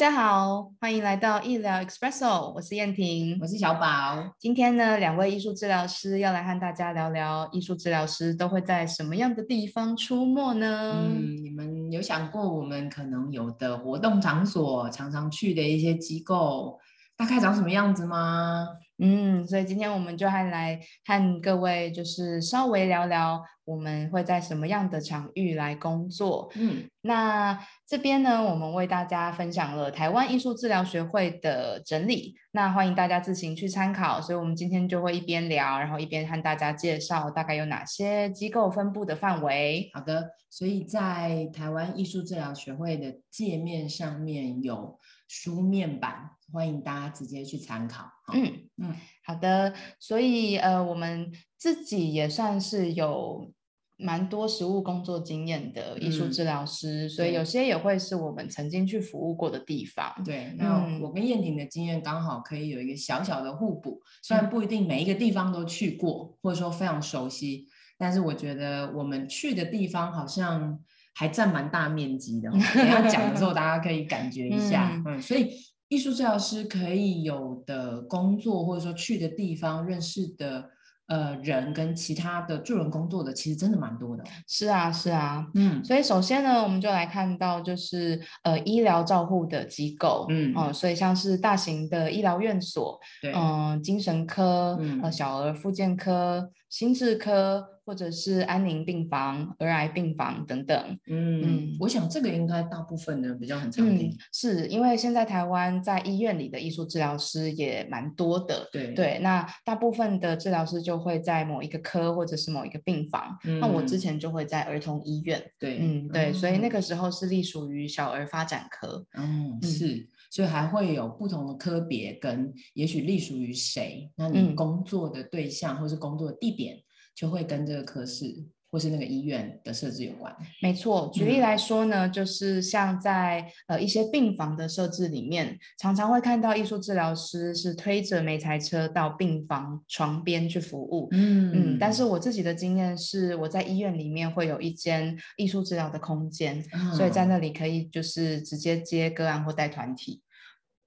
大家好，欢迎来到医疗 Expresso，我是燕婷，我是小宝。今天呢，两位艺术治疗师要来和大家聊聊，艺术治疗师都会在什么样的地方出没呢？嗯，你们有想过我们可能有的活动场所，常常去的一些机构，大概长什么样子吗？嗯，所以今天我们就还来和各位就是稍微聊聊，我们会在什么样的场域来工作。嗯，那这边呢，我们为大家分享了台湾艺术治疗学会的整理，那欢迎大家自行去参考。所以，我们今天就会一边聊，然后一边和大家介绍大概有哪些机构分布的范围。好的，所以在台湾艺术治疗学会的界面上面有书面版。欢迎大家直接去参考。嗯嗯，好的。所以呃，我们自己也算是有蛮多实务工作经验的艺术治疗师，所以有些也会是我们曾经去服务过的地方。对，那我跟燕婷的经验刚好可以有一个小小的互补。虽然不一定每一个地方都去过，或者说非常熟悉，但是我觉得我们去的地方好像还占蛮大面积的。等下讲的时候，大家可以感觉一下。嗯，所以。艺术治疗师可以有的工作，或者说去的地方、认识的呃人跟其他的助人工作的，其实真的蛮多的。是啊，是啊，嗯。所以首先呢，我们就来看到就是呃医疗照护的机构，嗯，哦，所以像是大型的医疗院所，对，嗯，精神科，呃，小儿复健科。心智科或者是安宁病房、儿癌病房等等。嗯，我想这个应该大部分的比较很常听。是因为现在台湾在医院里的艺术治疗师也蛮多的。对对，那大部分的治疗师就会在某一个科或者是某一个病房。那我之前就会在儿童医院。对，嗯对，所以那个时候是隶属于小儿发展科。嗯，是，所以还会有不同的科别跟也许隶属于谁，那你工作的对象或是工作的地。点就会跟这个科室或是那个医院的设置有关。没错，举例来说呢，就是像在呃一些病房的设置里面，常常会看到艺术治疗师是推着煤材车到病房床边去服务。嗯嗯，但是我自己的经验是，我在医院里面会有一间艺术治疗的空间，所以在那里可以就是直接接个案或带团体。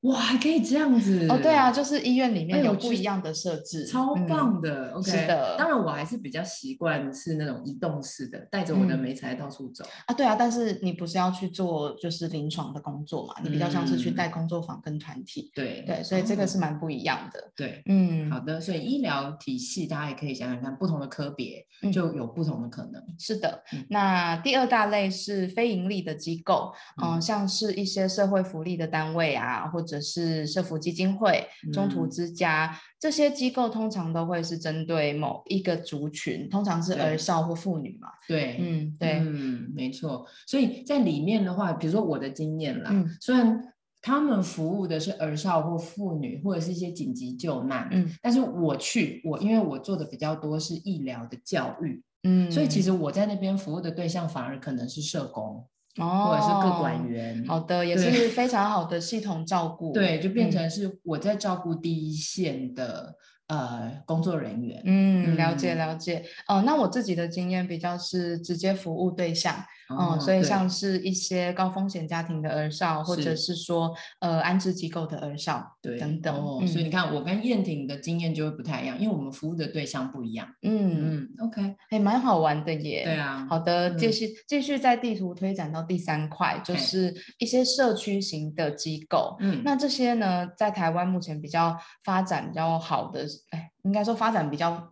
哇，还可以这样子哦！对啊，就是医院里面有不一样的设置，超棒的。OK，是的。当然，我还是比较习惯是那种移动式的，带着我的美材到处走啊。对啊，但是你不是要去做就是临床的工作嘛？你比较像是去带工作坊跟团体。对对，所以这个是蛮不一样的。对，嗯，好的。所以医疗体系大家也可以想想看，不同的科别就有不同的可能。是的。那第二大类是非盈利的机构，嗯，像是一些社会福利的单位啊，或者。者是社福基金会、中途之家这些机构，通常都会是针对某一个族群，通常是儿少或妇女嘛。对，嗯，对，嗯，没错。所以在里面的话，比如说我的经验啦，虽然他们服务的是儿少或妇女，或者是一些紧急救难，嗯，但是我去，我因为我做的比较多是医疗的教育，嗯，所以其实我在那边服务的对象反而可能是社工。哦，或者是各管员，好的，也是非常好的系统照顾。对，就变成是我在照顾第一线的。呃，工作人员，嗯，了解了解。哦，那我自己的经验比较是直接服务对象，嗯，所以像是一些高风险家庭的儿少，或者是说呃安置机构的儿少，对，等等。哦，所以你看，我跟燕婷的经验就会不太一样，因为我们服务的对象不一样。嗯嗯，OK，还蛮好玩的耶。对啊。好的，继续继续在地图推展到第三块，就是一些社区型的机构。嗯，那这些呢，在台湾目前比较发展比较好的。哎，应该说发展比较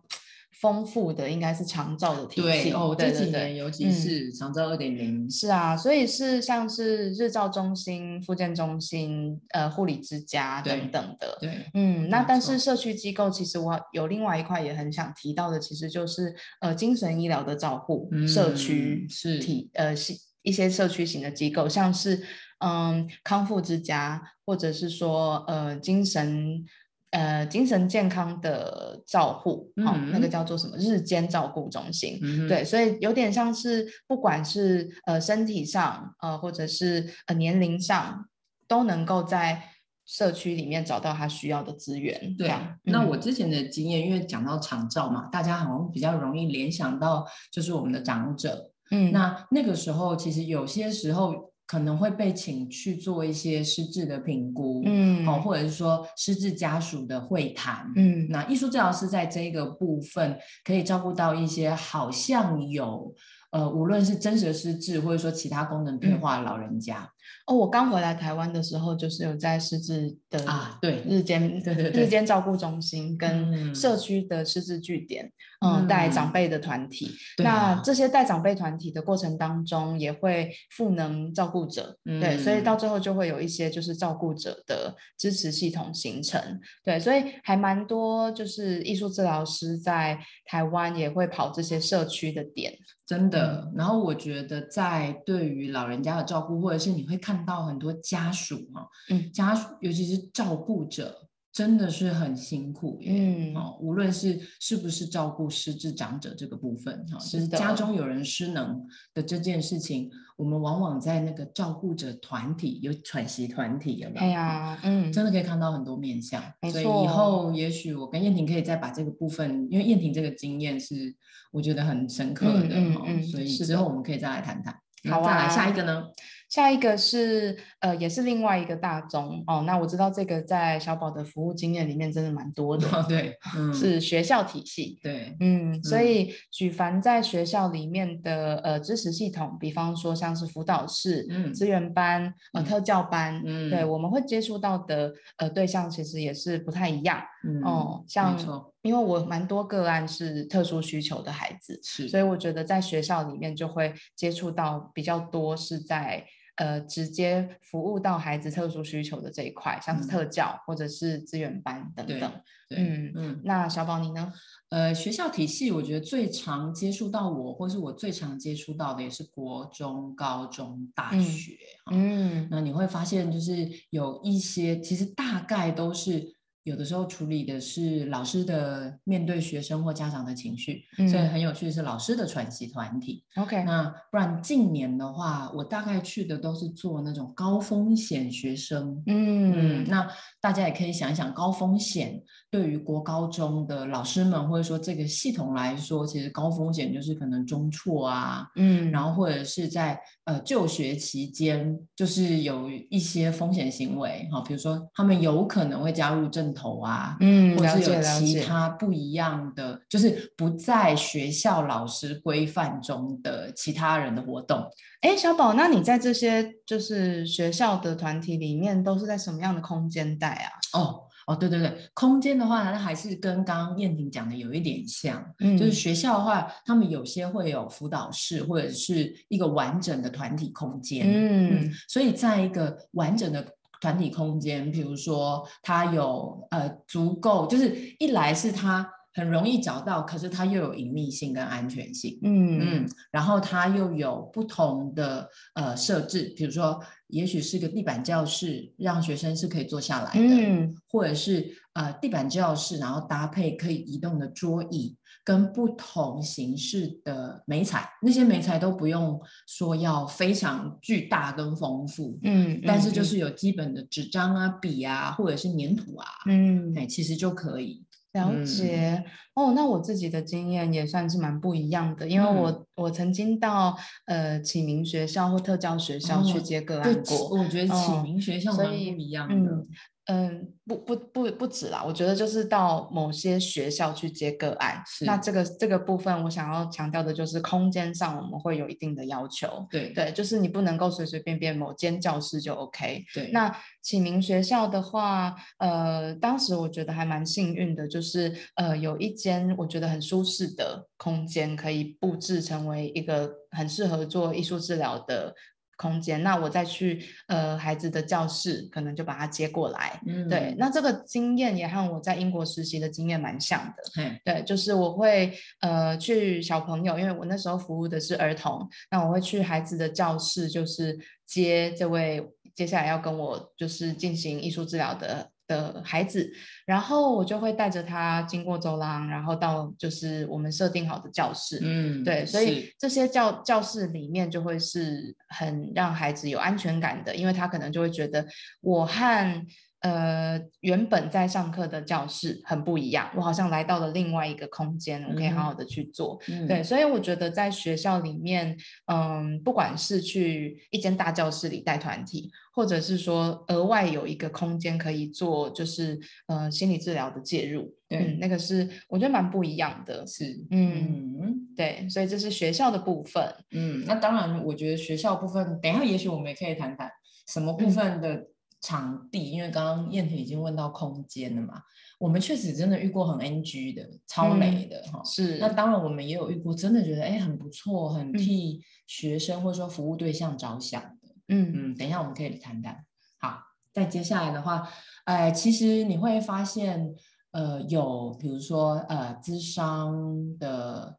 丰富的应该是长照的体系。对哦，这几年尤其是长照二点零。是啊，所以是像是日照中心、复健中心、呃护理之家等等的。对，嗯，那但是社区机构其实我有另外一块也很想提到的，其实就是呃精神医疗的照护社区是体呃是一些社区型的机构，像是嗯康复之家，或者是说呃精神。呃，精神健康的照护，好，那个叫做什么日间照顾中心，对，所以有点像是不管是呃身体上，呃或者是呃年龄上，都能够在社区里面找到他需要的资源。对，那我之前的经验，因为讲到长照嘛，大家好像比较容易联想到就是我们的长者，嗯，那那个时候其实有些时候。可能会被请去做一些失智的评估，嗯，哦，或者是说失智家属的会谈，嗯，那艺术治疗师在这个部分可以照顾到一些好像有。呃，无论是真实的失智，或者说其他功能退化的老人家，哦，我刚回来台湾的时候，就是有在失智的啊，对，日间对对对日间照顾中心跟社区的失智据点，嗯，带长辈的团体。那这些带长辈团体的过程当中，也会赋能照顾者，对，所以到最后就会有一些就是照顾者的支持系统形成，对，所以还蛮多就是艺术治疗师在台湾也会跑这些社区的点。真的，然后我觉得在对于老人家的照顾，或者是你会看到很多家属哈，嗯，家属尤其是照顾者。真的是很辛苦，嗯，哦，无论是是不是照顾失智长者这个部分，哈，就是家中有人失能的这件事情，我们往往在那个照顾者团体有喘息团体，有没有？对呀，嗯，真的可以看到很多面相，所以以后也许我跟燕婷可以再把这个部分，因为燕婷这个经验是我觉得很深刻的，嗯所以之后我们可以再来谈谈。好啊，再来下一个呢？下一个是呃，也是另外一个大宗哦。那我知道这个在小宝的服务经验里面真的蛮多的，对，是学校体系，对，嗯，所以举凡在学校里面的呃支持系统，比方说像是辅导室、嗯，资源班、呃特教班，嗯，对，我们会接触到的呃对象其实也是不太一样，嗯，哦，像因为我蛮多个案是特殊需求的孩子，是，所以我觉得在学校里面就会接触到比较多是在。呃，直接服务到孩子特殊需求的这一块，像是特教或者是资源班等等。嗯嗯，那小宝你呢？呃，学校体系，我觉得最常接触到我，或是我最常接触到的，也是国中、高中、大学。嗯，那你会发现，就是有一些，其实大概都是。有的时候处理的是老师的面对学生或家长的情绪，所以很有趣的是老师的喘息团体。OK，那不然近年的话，我大概去的都是做那种高风险学生。嗯，那大家也可以想一想，高风险对于国高中的老师们，或者说这个系统来说，其实高风险就是可能中辍啊，嗯，然后或者是在呃就学期间，就是有一些风险行为，哈，比如说他们有可能会加入正。头啊，嗯，或者是有其他不一样的，就是不在学校老师规范中的其他人的活动。哎，小宝，那你在这些就是学校的团体里面，都是在什么样的空间带啊？哦哦，对对对，空间的话，那还是跟刚刚燕婷讲的有一点像，嗯，就是学校的话，他们有些会有辅导室，或者是一个完整的团体空间，嗯，所以在一个完整的。团体空间，比如说它有呃足够，就是一来是它很容易找到，可是它又有隐秘性跟安全性，嗯。嗯，然后它又有不同的呃设置，比如说也许是个地板教室，让学生是可以坐下来的，嗯，或者是呃地板教室，然后搭配可以移动的桌椅。跟不同形式的美彩，那些美彩都不用说要非常巨大跟丰富，嗯，但是就是有基本的纸张啊、笔啊，或者是粘土啊，嗯，哎，其实就可以了解。哦，那我自己的经验也算是蛮不一样的，因为我我曾经到呃启明学校或特教学校去接个案过，我觉得启明学校蛮不一样的。嗯，不不不不止啦，我觉得就是到某些学校去接个案，那这个这个部分我想要强调的就是空间上我们会有一定的要求，对对，就是你不能够随随便便某间教室就 OK。对，那启明学校的话，呃，当时我觉得还蛮幸运的，就是呃有一间我觉得很舒适的空间，可以布置成为一个很适合做艺术治疗的。空间，那我再去呃孩子的教室，可能就把他接过来。嗯，对，那这个经验也和我在英国实习的经验蛮像的。嗯，对，就是我会呃去小朋友，因为我那时候服务的是儿童，那我会去孩子的教室，就是接这位接下来要跟我就是进行艺术治疗的。的孩子，然后我就会带着他经过走廊，然后到就是我们设定好的教室。嗯，对，所以这些教教室里面就会是很让孩子有安全感的，因为他可能就会觉得我和呃，原本在上课的教室很不一样，我好像来到了另外一个空间，我可以好好的去做。对，所以我觉得在学校里面，嗯，不管是去一间大教室里带团体，或者是说额外有一个空间可以做，就是呃心理治疗的介入，对，那个是我觉得蛮不一样的。是，嗯，对，所以这是学校的部分。嗯，那当然，我觉得学校部分，等一下也许我们也可以谈谈什么部分的。场地，因为刚刚燕婷已经问到空间了嘛，我们确实真的遇过很 NG 的、超雷的哈。是，那当然我们也有遇过，真的觉得哎很不错，很替学生或者说服务对象着想的。嗯嗯，等一下我们可以谈谈。好，再接下来的话，哎，其实你会发现，呃，有比如说呃，咨商的，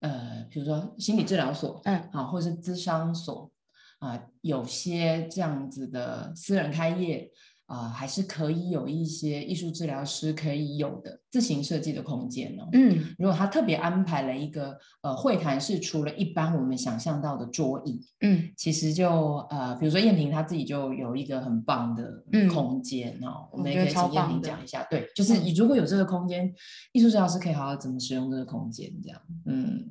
呃，比如说心理治疗所，嗯，好，或者是咨商所。啊，有些这样子的私人开业。啊，还是可以有一些艺术治疗师可以有的自行设计的空间哦。嗯，如果他特别安排了一个呃会谈室，除了一般我们想象到的桌椅，嗯，其实就呃，比如说燕婷她自己就有一个很棒的空间哦，我们也可以请燕婷讲一下。对，就是你如果有这个空间，艺术治疗师可以好好怎么使用这个空间，这样。嗯，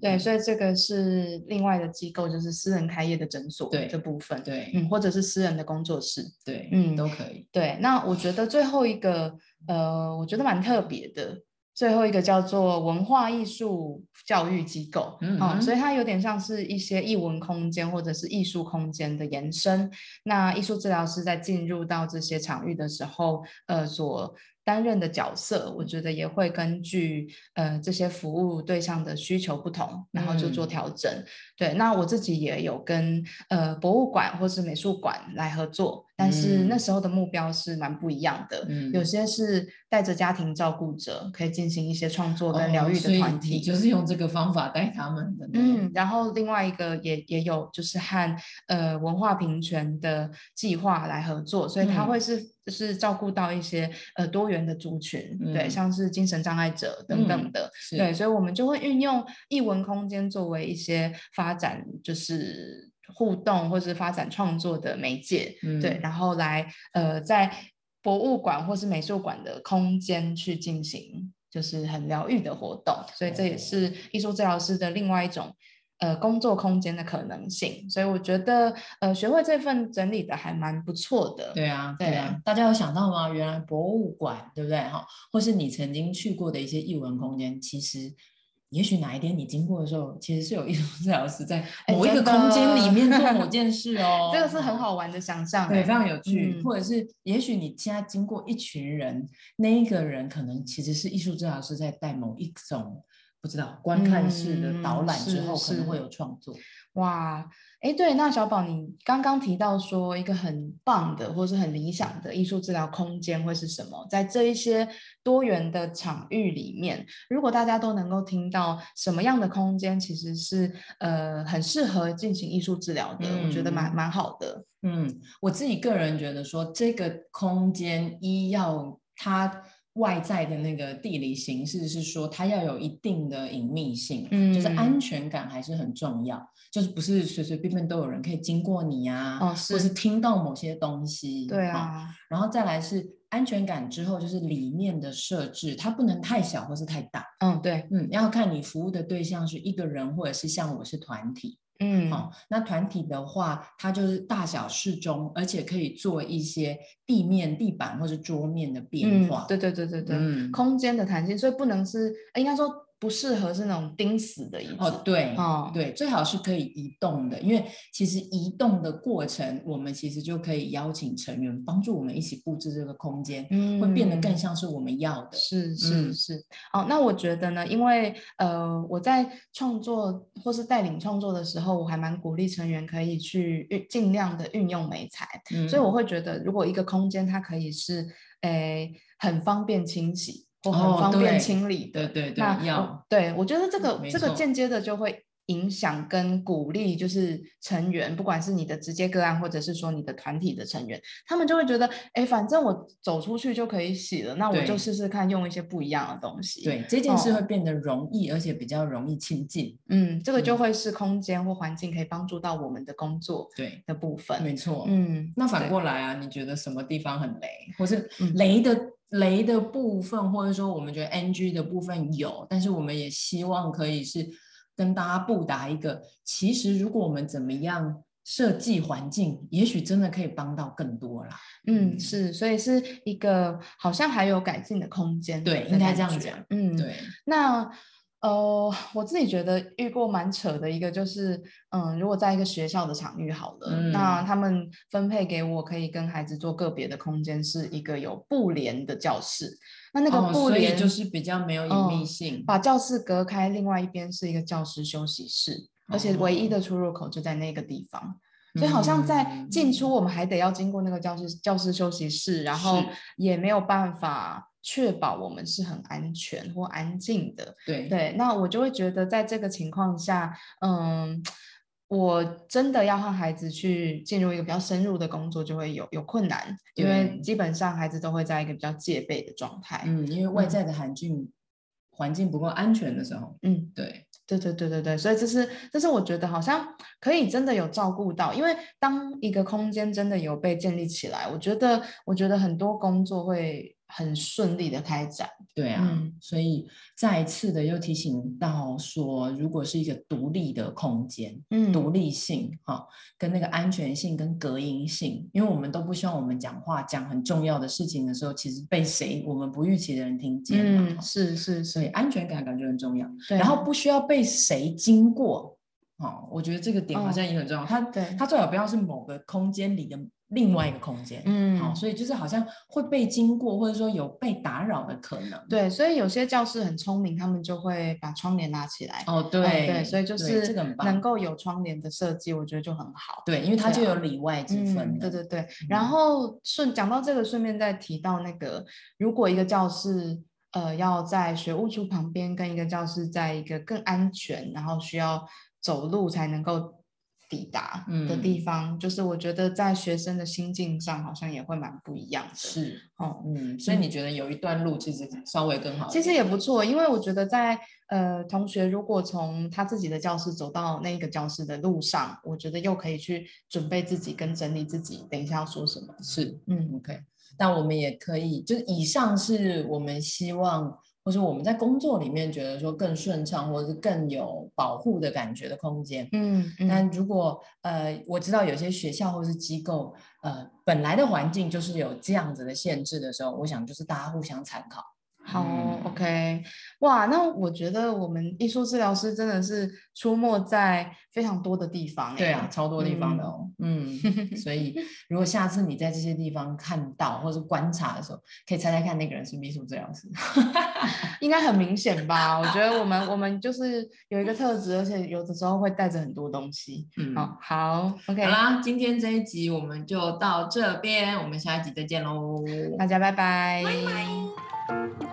对，所以这个是另外的机构，就是私人开业的诊所对这部分，对，嗯，或者是私人的工作室，对，嗯，都可以。对，那我觉得最后一个，呃，我觉得蛮特别的。最后一个叫做文化艺术教育机构，嗯，所以它有点像是一些艺文空间或者是艺术空间的延伸。那艺术治疗师在进入到这些场域的时候，呃，所担任的角色，我觉得也会根据呃这些服务对象的需求不同，然后就做调整。对，那我自己也有跟呃博物馆或是美术馆来合作，但是那时候的目标是蛮不一样的。嗯，有些是带着家庭照顾者，可以进行一些创作跟疗愈的团体，就是用这个方法带他们的。嗯，然后另外一个也也有就是和呃文化平权的计划来合作，所以它会是。就是照顾到一些呃多元的族群，对，像是精神障碍者等等的，对，所以。我们就会运用艺文空间作为一些发展就是互动或是发展创作的媒介，对，然后来呃在博物馆或是美术馆的空间去进行就是很疗愈的活动，所以这也是艺术治疗师的另外一种。呃，工作空间的可能性，所以我觉得，呃，学会这份整理的还蛮不错的。对啊，对啊，大家有想到吗？原来博物馆，对不对？哈，或是你曾经去过的一些艺文空间，其实，也许哪一天你经过的时候，其实是有艺术治疗师在某一个空间里面做某件事哦。这个是很好玩的想象，对，非常有趣。或者是，也许你现在经过一群人，那一个人可能其实是艺术治疗师在带某一种。不知道观看式的导览之后可能会有创作哇，哎，对，那小宝，你刚刚提到说一个很棒的或是很理想的艺术治疗空间会是什么？在这一些多元的场域里面，如果大家都能够听到什么样的空间其实是呃很适合进行艺术治疗的，我觉得蛮蛮好的。嗯，我自己个人觉得说这个空间一要它。外在的那个地理形式是说，它要有一定的隐秘性，嗯，就是安全感还是很重要，就是不是随随便便都有人可以经过你啊，哦，是或是听到某些东西，对啊，然后再来是安全感之后，就是里面的设置，它不能太小或是太大，嗯，对，嗯，要看你服务的对象是一个人或者是像我是团体。嗯，好，那团体的话，它就是大小适中，而且可以做一些地面、地板或者桌面的变化。对对对对对，空间的弹性，所以不能是，应该说。不适合是那种钉死的椅子哦，对，哦，对，最好是可以移动的，因为其实移动的过程，我们其实就可以邀请成员帮助我们一起布置这个空间，嗯，会变得更像是我们要的。是是是，哦，那我觉得呢，因为呃，我在创作或是带领创作的时候，我还蛮鼓励成员可以去运尽量的运用美材，所以我会觉得，如果一个空间它可以是诶很方便清洗。很方便清理的，对对对，那要对我觉得这个这个间接的就会影响跟鼓励，就是成员，不管是你的直接个案，或者是说你的团体的成员，他们就会觉得，哎，反正我走出去就可以洗了，那我就试试看用一些不一样的东西。对，这件事会变得容易，而且比较容易亲近。嗯，这个就会是空间或环境可以帮助到我们的工作对的部分。没错。嗯，那反过来啊，你觉得什么地方很雷，或是雷的？雷的部分，或者说我们觉得 NG 的部分有，但是我们也希望可以是跟大家布达一个，其实如果我们怎么样设计环境，也许真的可以帮到更多啦。嗯，是，所以是一个好像还有改进的空间。对，应该这样讲。嗯，对。那。呃，我自己觉得遇过蛮扯的一个，就是，嗯，如果在一个学校的场域好了，那他们分配给我可以跟孩子做个别的空间，是一个有布帘的教室。那那个布帘就是比较没有隐秘性，把教室隔开，另外一边是一个教师休息室，而且唯一的出入口就在那个地方，所以好像在进出我们还得要经过那个教室教师休息室，然后也没有办法。确保我们是很安全或安静的，对。对，那我就会觉得在这个情况下，嗯，我真的要和孩子去进入一个比较深入的工作，就会有有困难，因为基本上孩子都会在一个比较戒备的状态，嗯，因为。外在的环境环境不够安全的时候，嗯，对。对对对对对，所以这是这是我觉得好像可以真的有照顾到，因为当一个空间真的有被建立起来，我觉得我觉得很多工作会。很顺利的开展，对啊，所以再一次的又提醒到说，如果是一个独立的空间，嗯，独立性哈，跟那个安全性跟隔音性，因为我们都不希望我们讲话讲很重要的事情的时候，其实被谁我们不预期的人听见嗯，是是，所以安全感感觉很重要，然后不需要被谁经过，哦，我觉得这个点好像也很重要，它它最好不要是某个空间里的。另外一个空间，嗯，好，所以就是好像会被经过，或者说有被打扰的可能。对，所以有些教室很聪明，他们就会把窗帘拉起来。哦，对，对，所以就是这个能够有窗帘的设计，我觉得就很好。对，因为它就有里外之分。对对对。然后顺讲到这个，顺便再提到那个，如果一个教室呃要在学务处旁边，跟一个教室在一个更安全，然后需要走路才能够。抵达的地方，就是我觉得在学生的心境上，好像也会蛮不一样的。是，哦，嗯，所以你觉得有一段路其实稍微更好？其实也不错，因为我觉得在呃，同学如果从他自己的教室走到那个教室的路上，我觉得又可以去准备自己跟整理自己，等一下要说什么。是，嗯，OK。但我们也可以，就是以上是我们希望。或者我们在工作里面觉得说更顺畅，或者是更有保护的感觉的空间，嗯，但如果呃我知道有些学校或是机构，呃本来的环境就是有这样子的限制的时候，我想就是大家互相参考。好，OK，哇，那我觉得我们艺术治疗师真的是出没在非常多的地方，对啊，超多地方的哦，嗯，所以 如果下次你在这些地方看到或者观察的时候，可以猜猜看那个人是艺术治疗师，应该很明显吧？我觉得我们 我们就是有一个特质，而且有的时候会带着很多东西，嗯，好，OK，好啦，今天这一集我们就到这边，我们下一集再见喽，大家拜拜，拜拜。